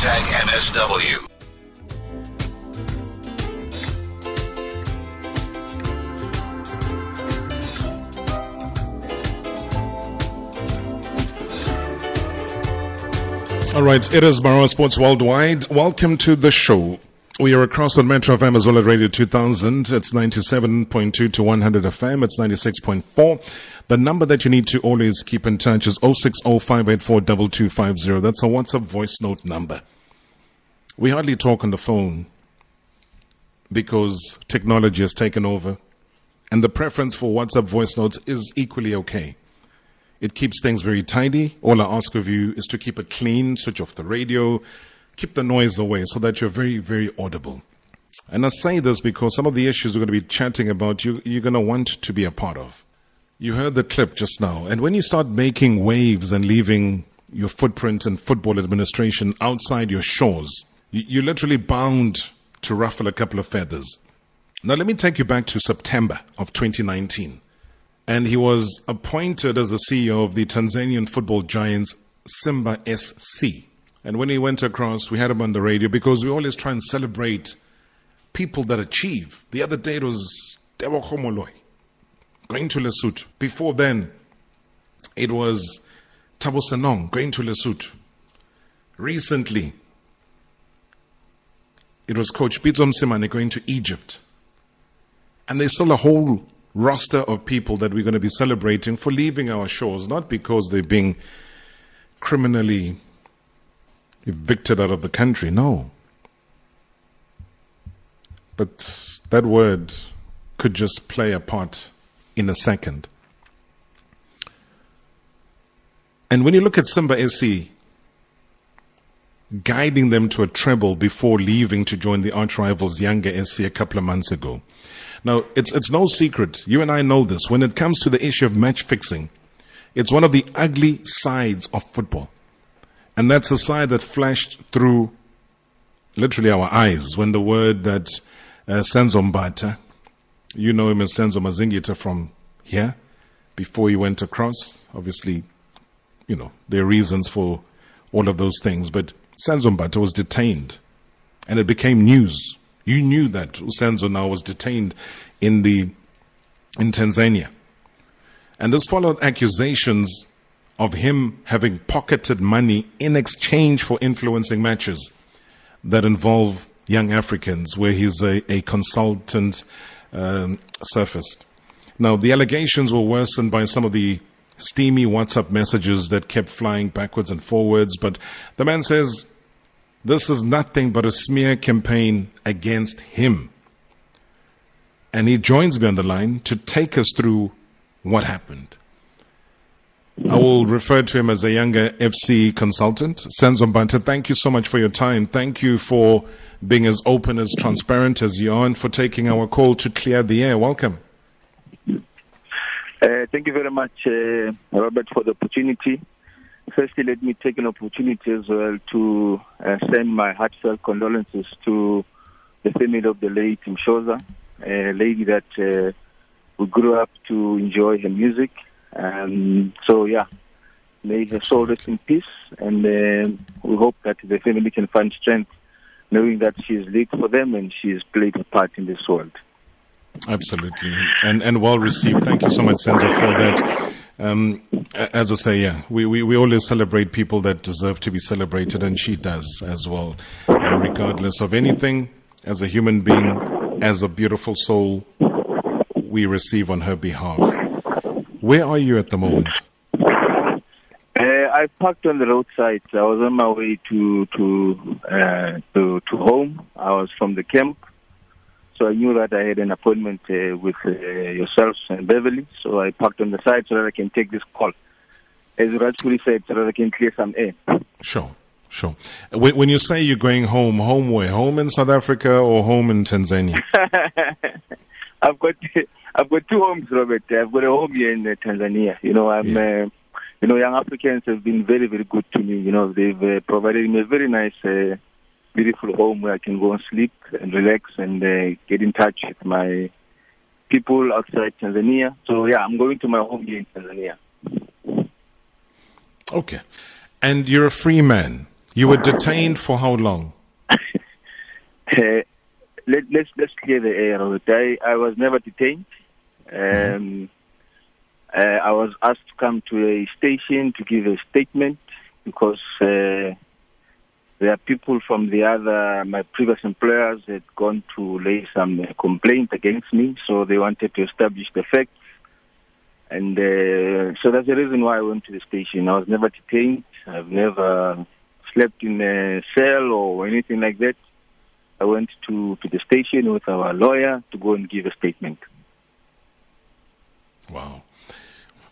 Hashtag MSW. All right, it is Marawa Sports Worldwide. Welcome to the show. We are across on Metro FM as well as Radio 2000. It's 97.2 to 100 FM. It's 96.4. The number that you need to always keep in touch is 0605842250. That's a WhatsApp voice note number. We hardly talk on the phone because technology has taken over, and the preference for WhatsApp voice notes is equally okay. It keeps things very tidy. All I ask of you is to keep it clean, switch off the radio, keep the noise away so that you're very, very audible. And I say this because some of the issues we're going to be chatting about, you, you're going to want to be a part of. You heard the clip just now. And when you start making waves and leaving your footprint in football administration outside your shores, you, you're literally bound to ruffle a couple of feathers. Now, let me take you back to September of 2019 and he was appointed as the CEO of the Tanzanian football giants Simba SC. And when he went across, we had him on the radio because we always try and celebrate people that achieve. The other day it was Tebogo Moloi going to Lesotho. Before then, it was Thabo Senong going to Lesotho. Recently, it was Coach Pitso Mosimane going to Egypt. And there's still a whole roster of people that we're going to be celebrating for leaving our shores, not because they're being criminally evicted out of the country, no. But that word could just play a part in a second. And when you look at Simba SC, guiding them to a treble before leaving to join the arch rivals Yanga SC a couple of months ago, now, it's, it's no secret. You and I know this. When it comes to the issue of match fixing, it's one of the ugly sides of football. And that's a side that flashed through literally our eyes when the word that uh, Senzo Mbatha, you know him as Senzo Mazingiza from here, before he went across. Obviously, you know, there are reasons for all of those things, but Senzo Mbatha was detained and it became news you knew that Usenzo now was detained in the in Tanzania. And this followed accusations of him having pocketed money in exchange for influencing matches that involve young Africans, where he's a, a consultant um, surfaced. Now, the allegations were worsened by some of the steamy WhatsApp messages that kept flying backwards and forwards, but the man says this is nothing but a smear campaign against him. And he joins me on the line to take us through what happened. I will refer to him as a Yanga FC consultant. Senzo Mbatha, thank you so much for your time. Thank you for being as open, as transparent as you are, and for taking our call to clear the air. Welcome. Uh, thank you very much, uh, Robert, for the opportunity. Firstly, let me take an opportunity as well to uh, send my heartfelt condolences to the family of the late Mshoza, a lady that uh, we grew up to enjoy her music. Um, so, yeah, may her soul rest in peace, and uh, we hope that the family can find strength knowing that she she's lived for them and she she's played a part in this world. Absolutely, and and well received. Thank you so much, Senzo, for that. Um, as I say, yeah, we, we, we always celebrate people that deserve to be celebrated, and she does as well, uh, regardless of anything. As a human being, as a beautiful soul, we receive on her behalf. Where are you at the moment? Uh, I parked on the roadside. I was on my way to to uh, to, to home. I was from the camp. So I knew that I had an appointment uh, with uh, yourselves and Beverly. So I parked on the side so that I can take this call. As rightfully said, so that I can clear some air. Sure, sure. When you say you're going home, home where? Home in South Africa or home in Tanzania? I've got I've got two homes, Robert. I've got a home here in uh, Tanzania. You know, I'm. Yeah. Uh, you know, young Africans have been very, very good to me. You know, they've uh, provided me a very nice uh, beautiful home where I can go and sleep and relax and uh, get in touch with my people outside Tanzania. So yeah, I'm going to my home here in Tanzania. Okay, and you're a free man. You were detained for how long? uh, let, let's let's clear the air. I, I was never detained. Um, uh, I was asked to come to a station to give a statement because uh, there are people from the other my previous employers had gone to lay some complaint against me, so they wanted to establish the facts. And uh, so that's the reason why I went to the station. I was never detained. I've never slept in a cell or anything like that. I went to, to the station with our lawyer to go and give a statement. Wow.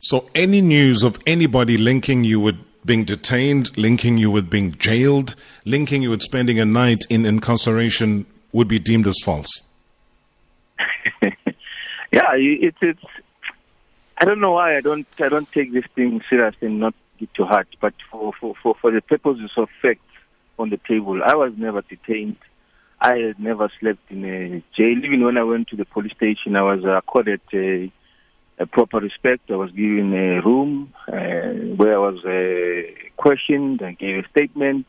So, any news of anybody linking you with being detained, linking you with being jailed, linking you with spending a night in incarceration would be deemed as false? yeah, it's, it's, I don't know why I don't, I don't take this thing seriously and not it to heart, but for, for, for, for the purposes of facts on the table, I was never detained. I had never slept in a jail. Even when I went to the police station, I was accorded a, a proper respect. I was given a room uh, where I was uh, questioned and gave a statement.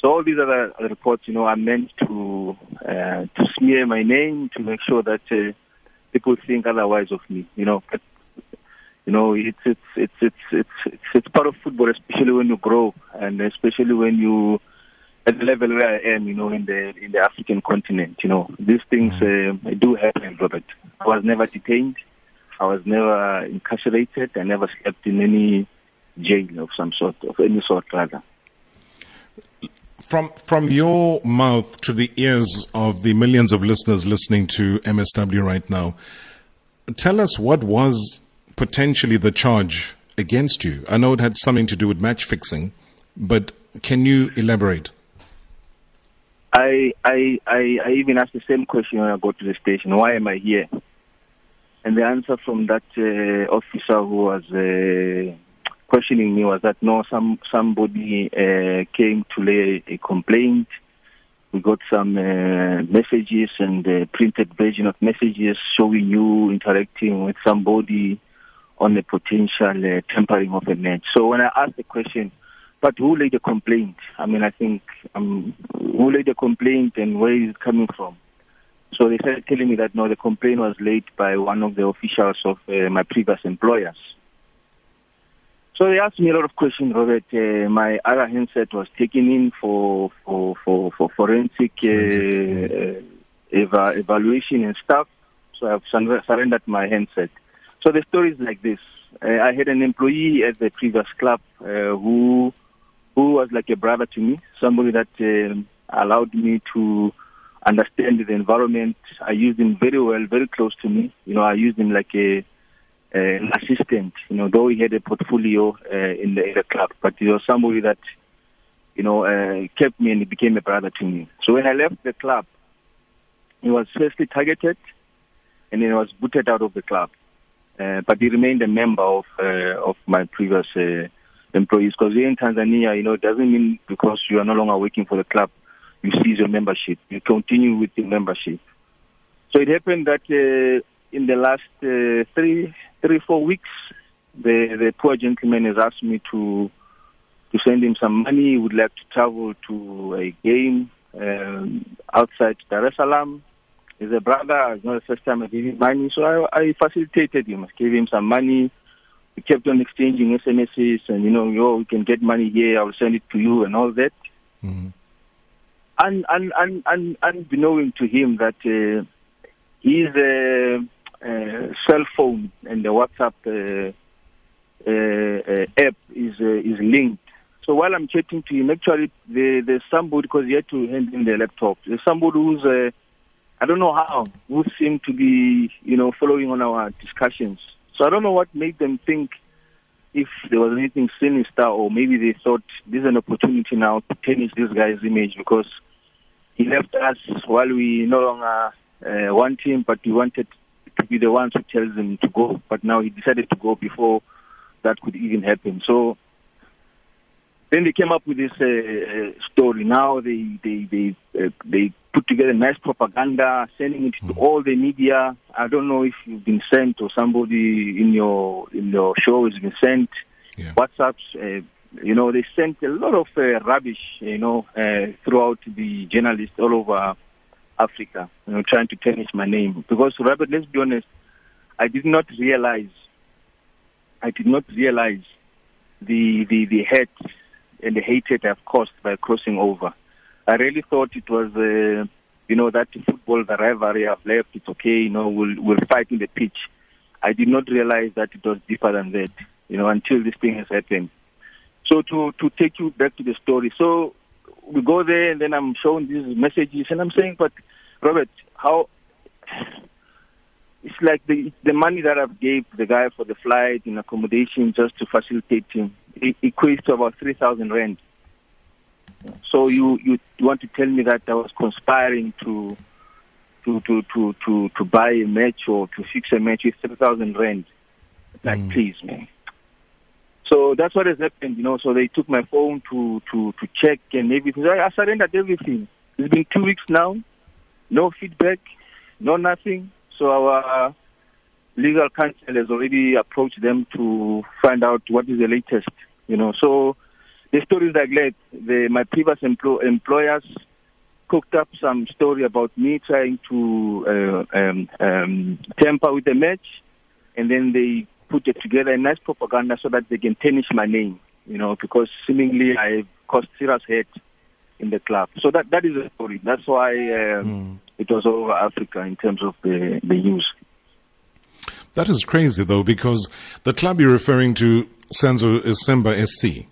So all these other reports, you know, are meant to uh, to smear my name to make sure that uh, people think otherwise of me. You know, but you know, it's it's it's it's it's it's, it's part of football, especially when you grow and especially when you at the level where I am, you know, in the in the African continent. You know, these things uh, do happen, Robert. I was never detained. I was never incarcerated. I never slept in any jail of some sort, of any sort, rather. From from your mouth to the ears of the millions of listeners listening to MSW right now, tell us what was potentially the charge against you? I know it had something to do with match fixing, but can you elaborate? I, I, I, I even asked the same question when I got to the station. Why am I here? And the answer from that uh, officer who was uh, questioning me was that no, some somebody uh, came to lay a complaint. We got some uh, messages and a printed version of messages showing you interacting with somebody on a potential uh, tampering of a match. So when I asked the question, but who laid the complaint? I mean, I think um, who laid the complaint and where is it coming from? So they started telling me that no, the complaint was laid by one of the officials of uh, my previous employers. So they asked me a lot of questions, Robert. Uh, my other handset was taken in for for for, for forensic, uh, uh, eva- evaluation and stuff. So I've surrendered my handset. So the story is like this. Uh, I had an employee at the previous club uh, who who was like a brother to me, somebody that um, allowed me to understand the environment. I used him very well, very close to me. You know, I used him like a an assistant. You know, though he had a portfolio uh, in the in the club, but he was somebody that you know uh, kept me and he became a brother to me. So when I left the club, he was firstly targeted, and then he was booted out of the club. Uh, but he remained a member of uh, of my previous uh, employees. Because here in Tanzania, you know, it doesn't mean because you are no longer working for the club, you cease your membership. You continue with your membership. So it happened that uh, in the last uh, three, three, four weeks, the the poor gentleman has asked me to to send him some money. He would like to travel to a game um, outside Dar es Salaam He's a brother. It's not the first time I gave him money, so I, I facilitated him. I gave him some money. We kept on exchanging SMSs, and you know, yo, we can get money here. I will send it to you, and all that. Mm-hmm. And and and and unbeknown to him that uh, his uh, uh, cell phone and the WhatsApp uh, uh, uh, app is is linked. So while I'm chatting to him, actually, there, there's somebody because he had to hand in the laptop. There's somebody who's I don't know how, who seem to be, you know, following on our discussions. So I don't know what made them think if there was anything sinister or maybe they thought this is an opportunity now to tarnish this guy's image because he left us while we no longer uh, want him, but we wanted to be the ones who tells him to go. But now he decided to go before that could even happen. So then they came up with this uh, uh story. Now they they they uh, they put together nice propaganda, sending it to mm. all the media. I don't know if you've been sent or somebody in your in your show has been sent. Yeah. WhatsApps, uh, you know, they sent a lot of uh, rubbish, you know, uh, throughout the journalists all over Africa, you know, trying to tarnish my name. Because, Robert, let's be honest, I did not realize, I did not realize the the the hate and the hatred I've caused by crossing over. I really thought it was, uh, you know, that football, the rivalry I've left, it's okay, you know, we'll, we'll fight in the pitch. I did not realize that it was deeper than that, you know, until this thing has happened. So to, to take you back to the story, so we go there and then I'm showing these messages and I'm saying, but Robert, how, it's like the the money that I've gave the guy for the flight and accommodation just to facilitate him it equates to about three thousand rand. So you, you want to tell me that I was conspiring to to to to to, to buy a match or to fix a match with three thousand rand? Like, mm. please, man. So that's what has happened, you know. So they took my phone to to to check and everything. So I, I surrendered everything. It's been two weeks now, no feedback, no nothing. So our legal counsel has already approached them to find out what is the latest, you know. So the stories like that, the, my previous emplo- employers cooked up some story about me trying to uh, um, um, tamper with the match, and then they put it together a nice propaganda so that they can tarnish my name, you know, because seemingly I caused serious hurt in the club. So that that is the story. That's why um, mm. it was over Africa in terms of the the news. That is crazy though, because the club you're referring to, Senzo, is Simba SC,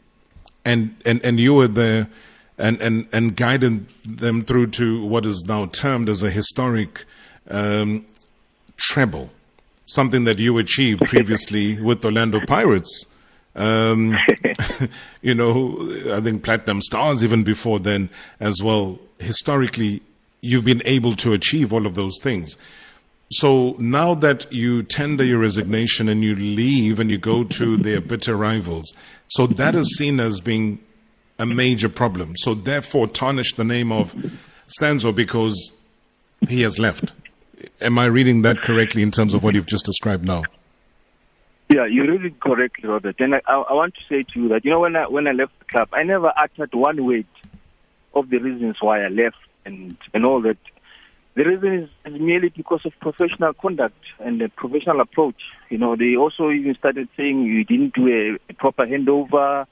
and and and you were there. And, and, and guided them through to what is now termed as a historic um, treble, something that you achieved previously with Orlando Pirates. Um, you know, I think Platinum Stars even before then as well. Historically, you've been able to achieve all of those things. So now that you tender your resignation and you leave and you go to their bitter rivals, so that is seen as being a major problem. So therefore, tarnish the name of Senzo because he has left. Am I reading that correctly in terms of what you've just described now? Yeah, you read it correctly, Robert. And I, I want to say to you that you know when I when I left the club, I never uttered one word of the reasons why I left and and all that. The reason is, is merely because of professional conduct and a professional approach. You know, they also even started saying you didn't do a, a proper handover.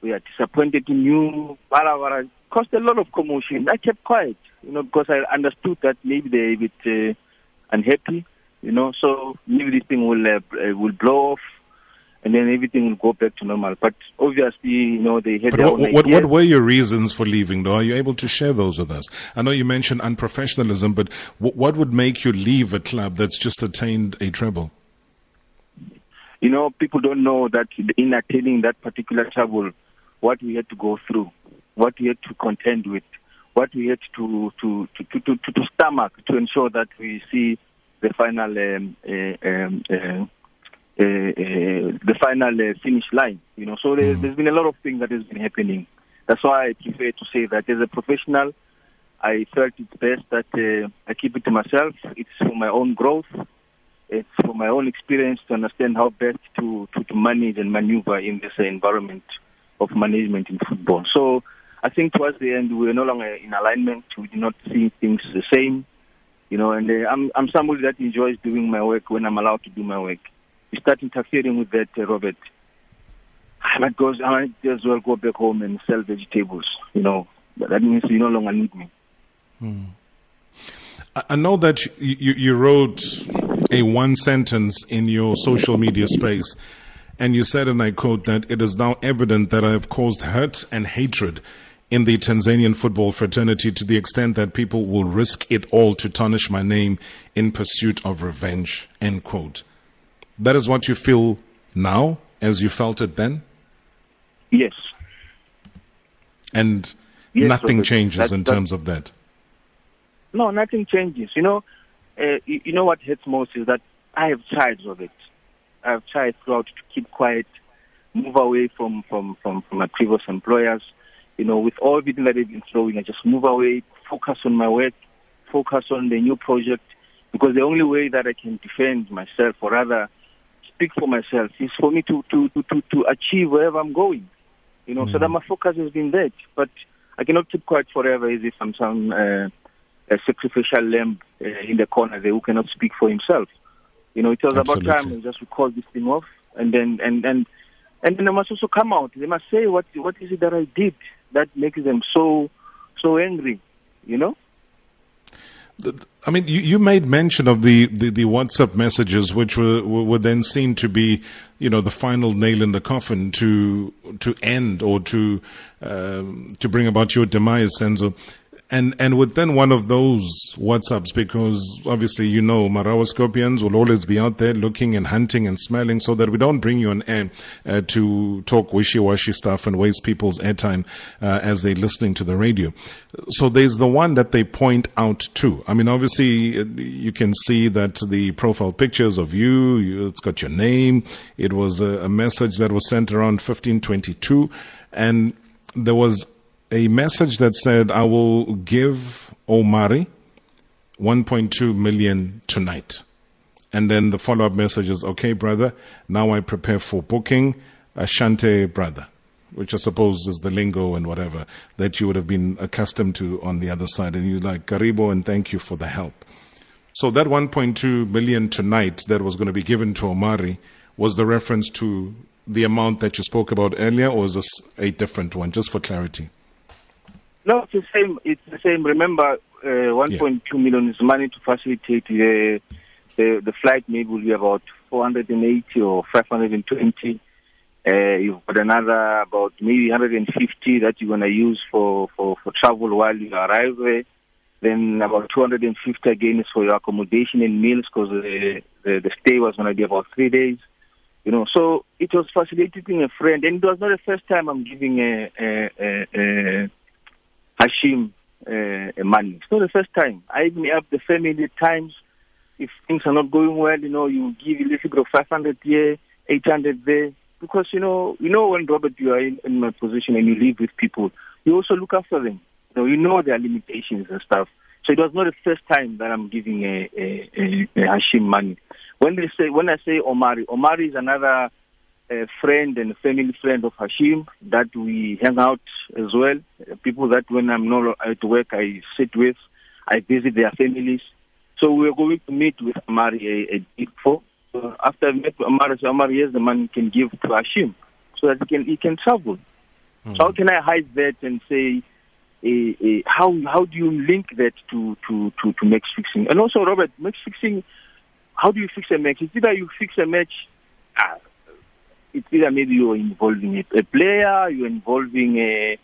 We are disappointed in you. Blah, blah. Caused a lot of commotion. I kept quiet, you know, because I understood that maybe they're a bit uh, unhappy, you know. So maybe this thing will uh, will blow off and then everything will go back to normal. But obviously, you know, they had but what, what, what, were your reasons for leaving, though? Are you able to share those with us? I know you mentioned unprofessionalism, but what, what would make you leave a club that's just attained a treble? You know, people don't know that in attaining that particular treble, what we had to go through, what we had to contend with, what we had to to to to, to, to stomach to ensure that we see the final um, uh, um, uh, the final uh, finish line. You know, so there, mm. there's been a lot of things that has been happening. That's why I prefer to say that as a professional, I felt it's best that uh, I keep it to myself. It's for my own growth. It's for my own experience to understand how best to, to, to manage and maneuver in this environment of management in football. So I think towards the end we were no longer in alignment. We did not see things the same, you know. And uh, I'm I'm somebody that enjoys doing my work when I'm allowed to do my work start interfering with that, uh, Robert, I might, go, I might as well go back home and sell vegetables, you know. That means you no longer need me. Hmm. I know that you, you wrote a one sentence in your social media space, and you said, and I quote, that it is now evident that I have caused hurt and hatred in the Tanzanian football fraternity to the extent that people will risk it all to tarnish my name in pursuit of revenge, end quote. That is what you feel now as you felt it then? Yes. And yes, nothing changes in terms of that? No, nothing changes. You know, uh, you, you, know what hurts most is that I have tried of it. I have tried throughout to keep quiet, move away from, from, from, from my previous employers. You know, with all everything that they've been throwing, I just move away, focus on my work, focus on the new project, because the only way that I can defend myself, or rather speak for myself is for me to, to, to, to, to achieve wherever I'm going. You know, mm. so that my focus has been that. But I cannot keep quiet forever as if I'm some uh, a sacrificial lamb uh, in the corner there who cannot speak for himself. You know, it was Absolutely. about time we just to call this thing off, and then and and and then they must also come out. They must say what what is it that I did that makes them so so angry. You know. I mean, you, you made mention of the, the, the, WhatsApp messages, which were, were then seen to be, you know, the final nail in the coffin to to end or to um, to bring about your demise, Senzo and and within one of those WhatsApps, because obviously you know Marawa Scorpions will always be out there looking and hunting and smelling, so that we don't bring you on air uh, to talk wishy-washy stuff and waste people's airtime uh, as they're listening to the radio. So there's the one that they point out to. I mean, obviously you can see that the profile pictures of you, you it's got your name. It was a, a message that was sent around 1522, and there was a message that said, I will give Omari 1.2 million tonight. And then the follow up message is, okay, brother, now I prepare for booking Ashanti brother, which I suppose is the lingo and whatever that you would have been accustomed to on the other side. And you're like, Karibo, and thank you for the help. So that 1.2 million tonight that was going to be given to Omari was the reference to the amount that you spoke about earlier, or is this a different one, just for clarity? No, it's the same. It's the same. Remember, uh, 1.2 yeah. million is money to facilitate the, the the flight. Maybe will be about 480 or 520. Uh, you've got another about maybe 150 that you're gonna use for, for, for travel while you arrive there. Then about 250 again is for your accommodation and meals because the, the the stay was gonna be about three days. You know, so it was facilitating a friend, and it was not the first time I'm giving a, a, a, a Hashim uh, money. It's not the first time. I even help the family times. If things are not going well, you know, you give a little bit of 500 here, 800 there. Because, you know, you know when, Robert, you are in, in my position and you live with people, you also look after them. You know, you know their limitations and stuff. So it was not the first time that I'm giving a, a, a, a Hashim money. When they say, when I say Omari, Omari is another a friend and a family friend of Hashim that we hang out as well. People that when I'm not at work, I sit with, I visit their families. So we are going to meet with Omari a, a day before. So after I met with Omari, so Omari, yes, the man can give to Hashim so that he can he can travel. Mm-hmm. So how can I hide that and say, uh, uh, how how do you link that to to to to match fixing? And also, Robert, match fixing. How do you fix a match? It's either you fix a match. It's either maybe you're involving a, a player, you're involving a,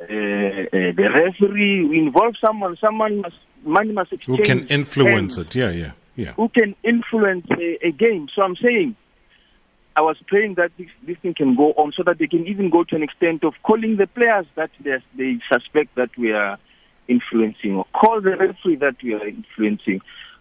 a, a, the referee, you involve someone, someone must, money must exchange. Who can influence it, yeah, yeah, yeah. Who can influence a, a game. So I'm saying, I was praying that this, this, thing can go on so that they can even go to an extent of calling the players that they suspect that we are influencing or call the referee that we are influencing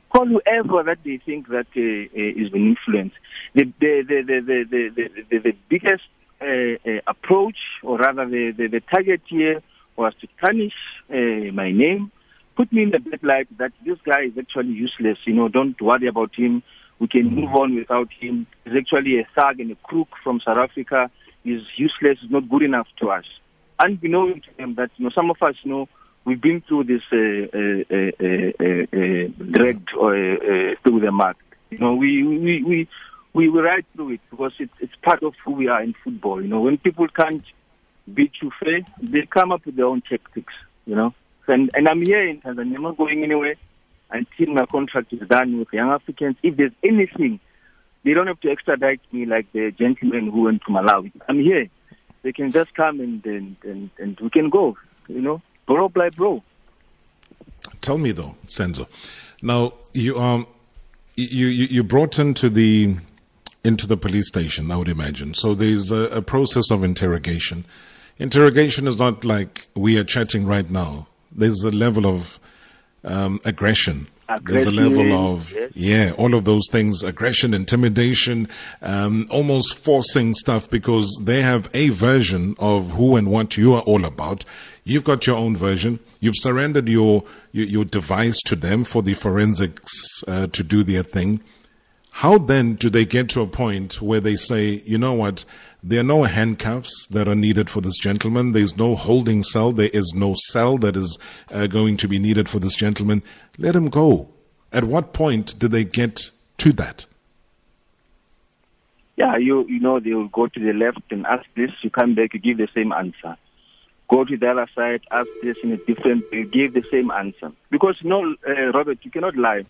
call whoever that they think that uh, uh, is being influenced. The the the the the, the, the, the biggest uh, uh, approach, or rather the, the, the target here, was to tarnish uh, my name, put me in the bad light that this guy is actually useless. You know, don't worry about him. We can move on without him. He's actually a thug and a crook from South Africa. He's useless. He's not good enough to us. Unbeknown to them that you know some of us know we've been through this uh, uh, uh, dragged through the mud. You know, we we we we will ride through it because it's it's part of who we are in football. You know, when people can't beat you fair, they come up with their own tactics. You know, and and I'm here in Tanzania. I'm not going anywhere until my contract is done with Young Africans. If there's anything, they don't have to extradite me like the gentleman who went to Malawi. I'm here. They can just come and and and, and we can go. You know, bro by bro. Tell me though, Senzo. Now you um you you, you brought into the into the police station, I would imagine. So there's a, a process of interrogation. Interrogation is not like we are chatting right now. There's a level of um, aggression there's a level of yes. yeah, all of those things: aggression, intimidation, um, almost forcing stuff because they have a version of who and what you are all about. You've got your own version. You've surrendered your your, your device to them for the forensics uh, to do their thing. How then do they get to a point where they say, you know what, there are no handcuffs that are needed for this gentleman. There's no holding cell. There is no cell that is uh, going to be needed for this gentleman. Let him go. At what point do they get to that? Yeah, you you know they will go to the left and ask this. You come back, you give the same answer. Go to the other side, ask this in a different. Give the same answer because you know, uh, Robert, you cannot lie.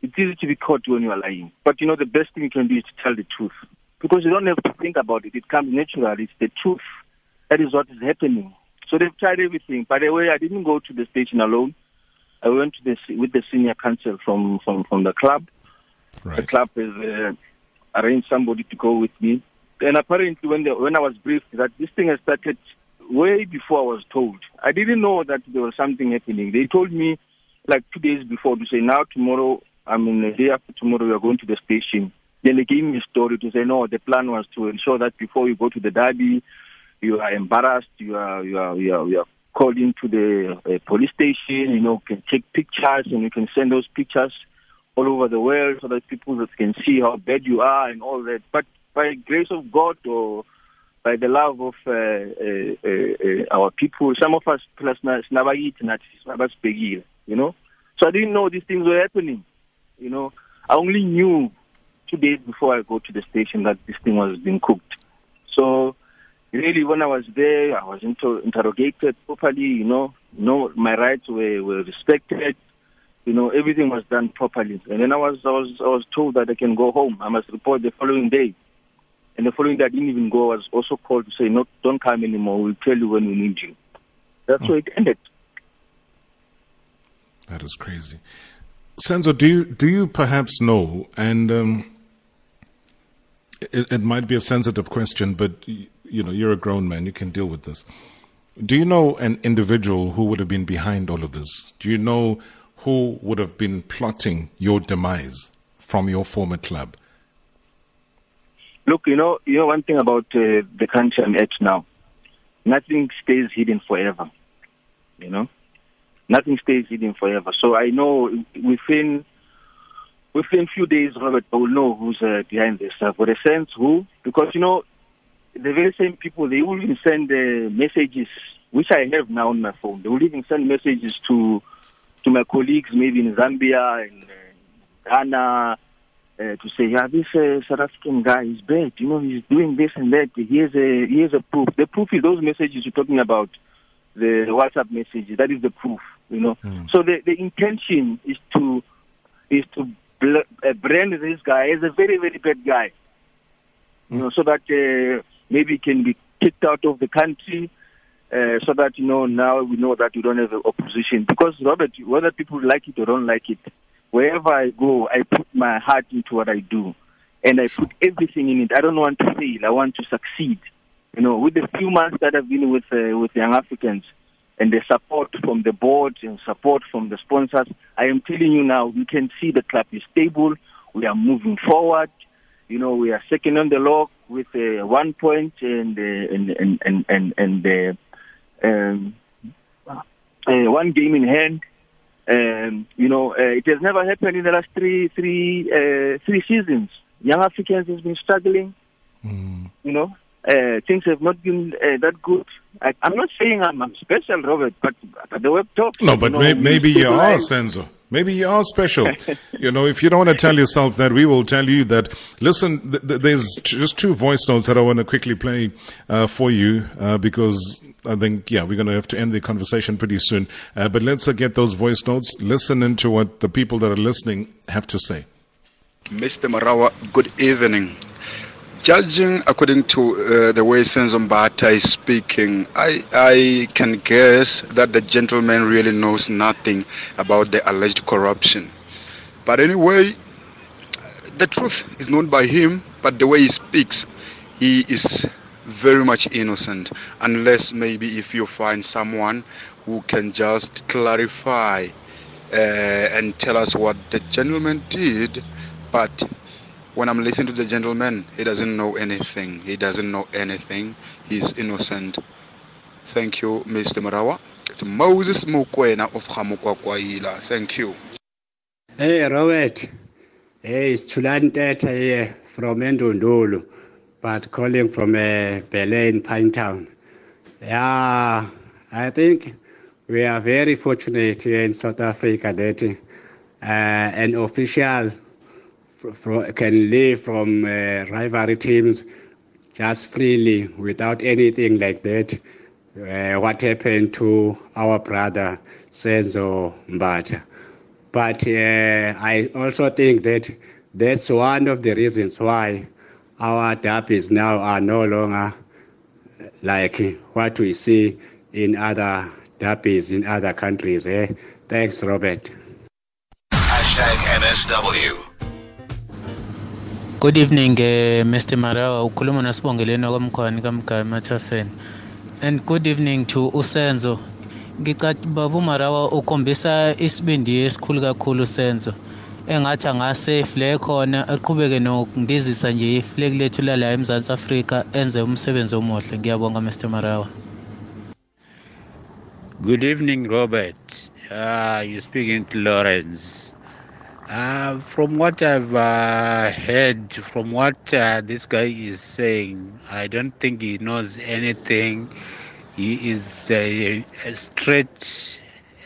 It's easy to be caught when you are lying, but you know the best thing you can do is to tell the truth because you don't have to think about it. It comes naturally. It's the truth. That is what is happening. So they've tried everything. By the way, I didn't go to the station alone. I went to the with the senior counsel from from from the club. Right. The club has uh, arranged somebody to go with me. And apparently, when the, when I was briefed that this thing has started way before I was told, I didn't know that there was something happening. They told me like two days before to say, now tomorrow, I mean, the day after tomorrow, we are going to the station. Then they gave me a story to say, no, the plan was to ensure that before you go to the derby, you are embarrassed, you are you are you are, you are called into the uh, police station, you know, can take pictures and you can send those pictures all over the world so that people can see how bad you are and all that. But by grace of God or by the love of uh, uh, uh, our people, some of us plus you know. So I didn't know these things were happening. You know, I only knew two days before I go to the station that this thing was being cooked. So really, when I was there, I was inter- interrogated properly. You know, no, my rights were, were respected. You know, everything was done properly. And then I was, I was, I was told that I can go home. I must report the following day. And the following day, I didn't even go. I was also called to say, "No, don't come anymore. We'll tell you when we need you." That's mm. where it ended. That is crazy. Senzo, do you do you perhaps know? And um, it, it might be a sensitive question, but you know, you're a grown man. You can deal with this. Do you know an individual who would have been behind all of this? Do you know who would have been plotting your demise from your former club? Look, you know, you know one thing about uh, the country I'm at now. Nothing stays hidden forever. You know, nothing stays hidden forever. So I know within within few days, Robert, I will know who's uh, behind this. Uh, for the sense who, because you know, the very same people they will even send uh, messages, which I have now on my phone. They will even send messages to to my colleagues, maybe in Zambia and uh, Ghana, uh, to say, yeah, this uh, South African guy is bad. You know, he's doing this and that. Here's a here's a proof. The proof is those messages you're talking about, the WhatsApp messages. That is the proof. You know. Mm. So the the intention is to is to bl- uh, brand this guy as a very very bad guy. You know, so that uh, maybe he can be kicked out of the country. Uh, so that you know now we know that we don't have an opposition because Robert, whether people like it or don't like it, wherever I go, I put my heart into what I do, and I put everything in it. I don't want to fail. I want to succeed. You know, with the few months that I've been with uh, with young Africans, and the support from the board and support from the sponsors, I am telling you now, we can see the club is stable. We are moving forward. You know, we are second on the log with uh, one point and uh, and and and and, and uh, um, uh, one game in hand. Um, you know, uh, it has never happened in the last three, three, uh, three seasons. Young Africans has been struggling. Mm. You know, uh, things have not been uh, that good. I, am not saying I'm, I'm, special, Robert, but, but the web talk. No, but you know, may, maybe you are, Senzo. Maybe you are special. you know, if you don't want to tell yourself that, we will tell you that. Listen, th- th- there's just two voice notes that I want to quickly play uh, for you uh, because I think, yeah, we're going to have to end the conversation pretty soon. Uh, but let's uh, get those voice notes. Listen into what the people that are listening have to say. Mr. Marawa, good evening. Judging according to uh, the way Senzo Mbatha is speaking, I, I can guess that the gentleman really knows nothing about the alleged corruption. But anyway, the truth is known by him, but the way he speaks, he is very much innocent unless maybe if you find someone who can just clarify uh, and tell us what the gentleman did. But when i'm listening to the gentleman he doesn't know anything. He doesn't know anything. He's innocent. Thank you mr marawa. It's moses mukwena of Gamokwakwahila. thank you. Hey robert. Hey, it's Chulanteta here from Endundulu, but calling from uh, Berlin, Pinetown. Yeah, I think we are very fortunate here in South Africa that uh, an official can live from uh, rivalry teams just freely without anything like that. Uh, what happened to our brother Senzo Mbatha. But uh, I also think that that's one of the reasons why our derbies now are no longer like what we see in other derbies in other countries. Eh? Thanks, Robert. Hashtag NSW. Good evening, uh, Mr. Marawa. Ukhuluma nosibongeleni wakwamkhwani kamgama Mathafeni. And good evening to Usenzo. Ngicathi baba uMarawa ukhombisa isibindi esikhulu kakhulu Usenzo. Engathi angase ifle khona eqhubeke nokundizisa nje ifleki lethu lala eMzantsi Afrika enze umsebenzi omuhle. Ngiyabonga Mr Marawa. Good evening Robert. Uh, you speaking to Lawrence. Uh, from what I've uh, heard from what uh, this guy is saying I don't think he knows anything. He is uh, straight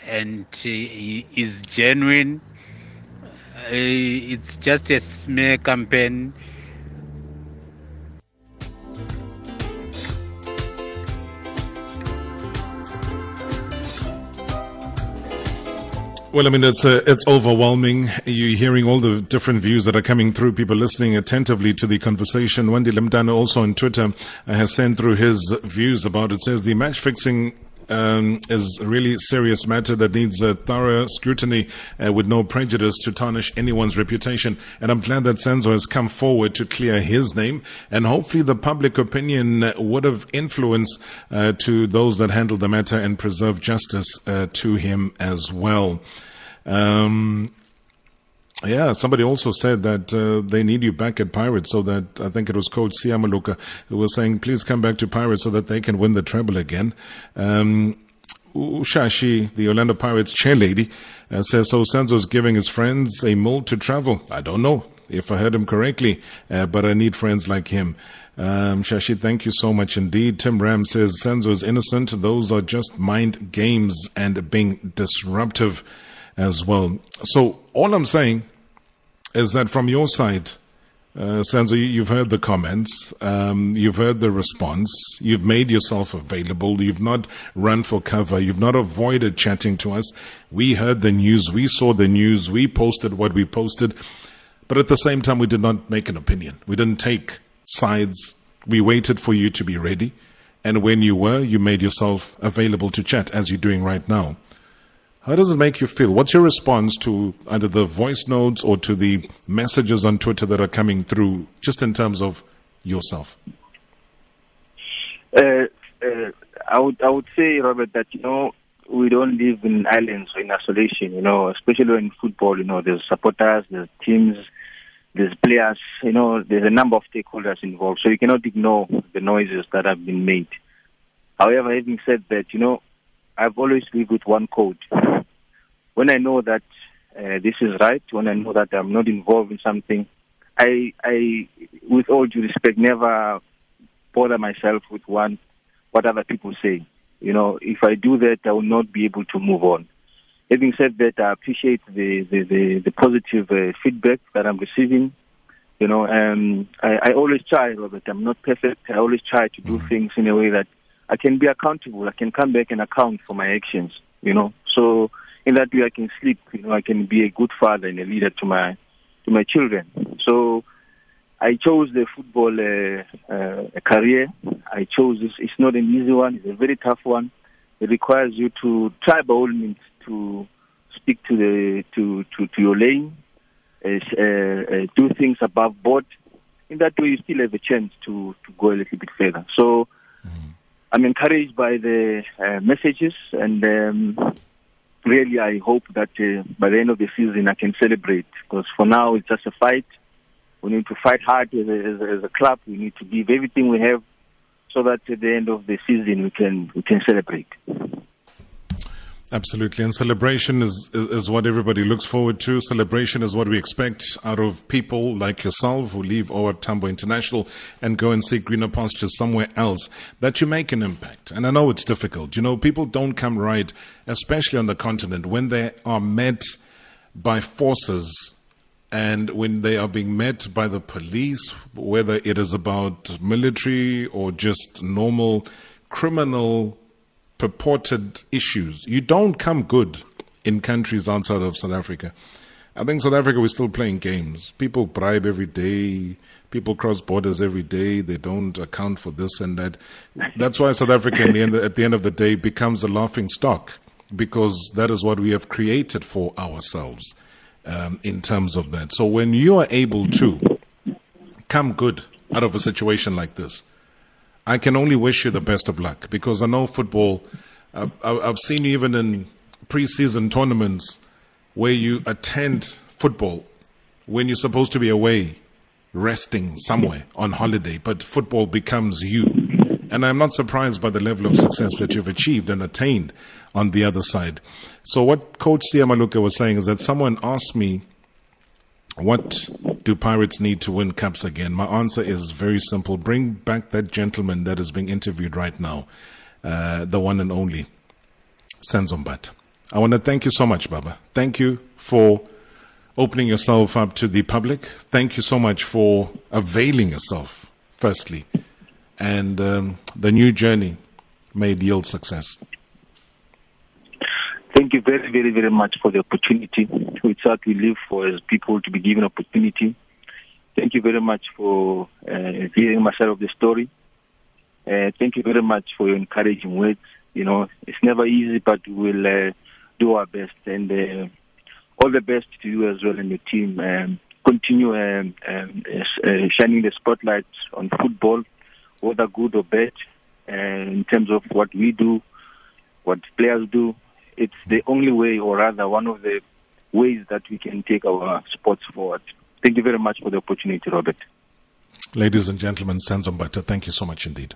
and he is genuine it's just a smear campaign. Well, I mean, it's uh, it's overwhelming. You're hearing all the different views that are coming through. People listening attentively to the conversation. Wendy Limdana also on Twitter has sent through his views about it. Says the match fixing um, is a really serious matter that needs a thorough scrutiny uh, with no prejudice to tarnish anyone's reputation. And I'm glad that Senzo has come forward to clear his name. And hopefully the public opinion would have influence uh, to those that handle the matter and preserve justice uh, to him as well. Um, yeah, somebody also said that uh, they need you back at Pirates so that I think it was Coach Siamaluka who was saying, please come back to Pirates so that they can win the treble again. Um, Ushashi, the Orlando Pirates chairlady, uh, says so Senzo's giving his friends a mold to travel. I don't know if I heard him correctly, uh, but I need friends like him. Um, Shashi, thank you so much indeed. Tim Ram says Senzo is innocent. Those are just mind games and being disruptive as well. So all I'm saying is that from your side, uh, Senzo, you've heard the comments, um, you've heard the response, you've made yourself available, you've not run for cover, you've not avoided chatting to us. We heard the news, we saw the news, we posted what we posted, but at the same time, we did not make an opinion. We didn't take sides. We waited for you to be ready. And when you were, you made yourself available to chat as you're doing right now. How does it make you feel? What's your response to either the voice notes or to the messages on Twitter that are coming through, just in terms of yourself? Uh, uh, I would I would say, Robert, that you know we don't live in islands or in isolation. You know, especially in football. You know, there's supporters, there's teams, there's players. You know, there's a number of stakeholders involved. So you cannot ignore the noises that have been made. However, having said that, you know, I've always lived with one code. When I know that uh, this is right, when I know that I'm not involved in something, I, I, with all due respect, never bother myself with one what other people say. You know, if I do that, I will not be able to move on. Having said that, I appreciate the the, the, the positive uh, feedback that I'm receiving. You know, um, I, I always try, Robert. I'm not perfect. I always try to do things in a way that I can be accountable. I can come back and account for my actions. You know, so in that way I can sleep. You know, I can be a good father and a leader to my to my children. So I chose the football uh, uh, career. I chose this. It's not an easy one. It's a very tough one. It requires you to try by all means to speak to the to to, to your lane, uh, uh, do things above board. In that way, you still have a chance to to go a little bit further. So. Mm-hmm. I'm encouraged by the uh, messages, and um, really, I hope that uh, by the end of the season, I can celebrate. Because for now, it's just a fight. We need to fight hard as a, as, a, as a, club. We need to give everything we have, so that at the end of the season, we can we can celebrate. Absolutely. And celebration is, is, is, what everybody looks forward to. Celebration is what we expect out of people like yourself who leave OR Tambo International and go and seek greener pastures somewhere else, that you make an impact. And I know it's difficult. You know, people don't come right, especially on the continent, when they are met by forces and when they are being met by the police, whether it is about military or just normal criminal purported issues. You don't come good in countries outside of South Africa. I think South Africa we're still playing games. People bribe every day. People cross borders every day. They don't account for this and that. That's why South Africa, the end, at the end of the day, becomes a laughing stock because that is what we have created for ourselves um, in terms of that. So when you are able to come good out of a situation like this, I can only wish you the best of luck because I know football. Uh, I've seen you even in preseason tournaments where you attend football when you're supposed to be away, resting somewhere on holiday, but football becomes you. And I'm not surprised by the level of success that you've achieved and attained on the other side. So, what Coach Siya Maluka was saying is that someone asked me what do Pirates need to win cups again? My answer is very simple. Bring back that gentleman that is being interviewed right now, uh, the one and only, Senzo Mbatha. I want to thank you so much, Baba. Thank you for opening yourself up to the public. Thank you so much for availing yourself, firstly. And um, the new journey may yield success. Thank you very, very, very much for the opportunity. Which that we live for as people to be given opportunity. Thank you very much for uh, hearing my side of the story. Uh, thank you very much for your encouraging words. You know, it's never easy, but we'll uh, do our best. And uh, all the best to you as well and your team. Um, continue um, um, uh, shining the spotlight on football, whether good or bad, uh, in terms of what we do, what players do, it's the only way, or rather, one of the ways that we can take our sports forward. Thank you very much for the opportunity, Robert. Ladies and gentlemen, Senzo Mbatha, thank you so much indeed.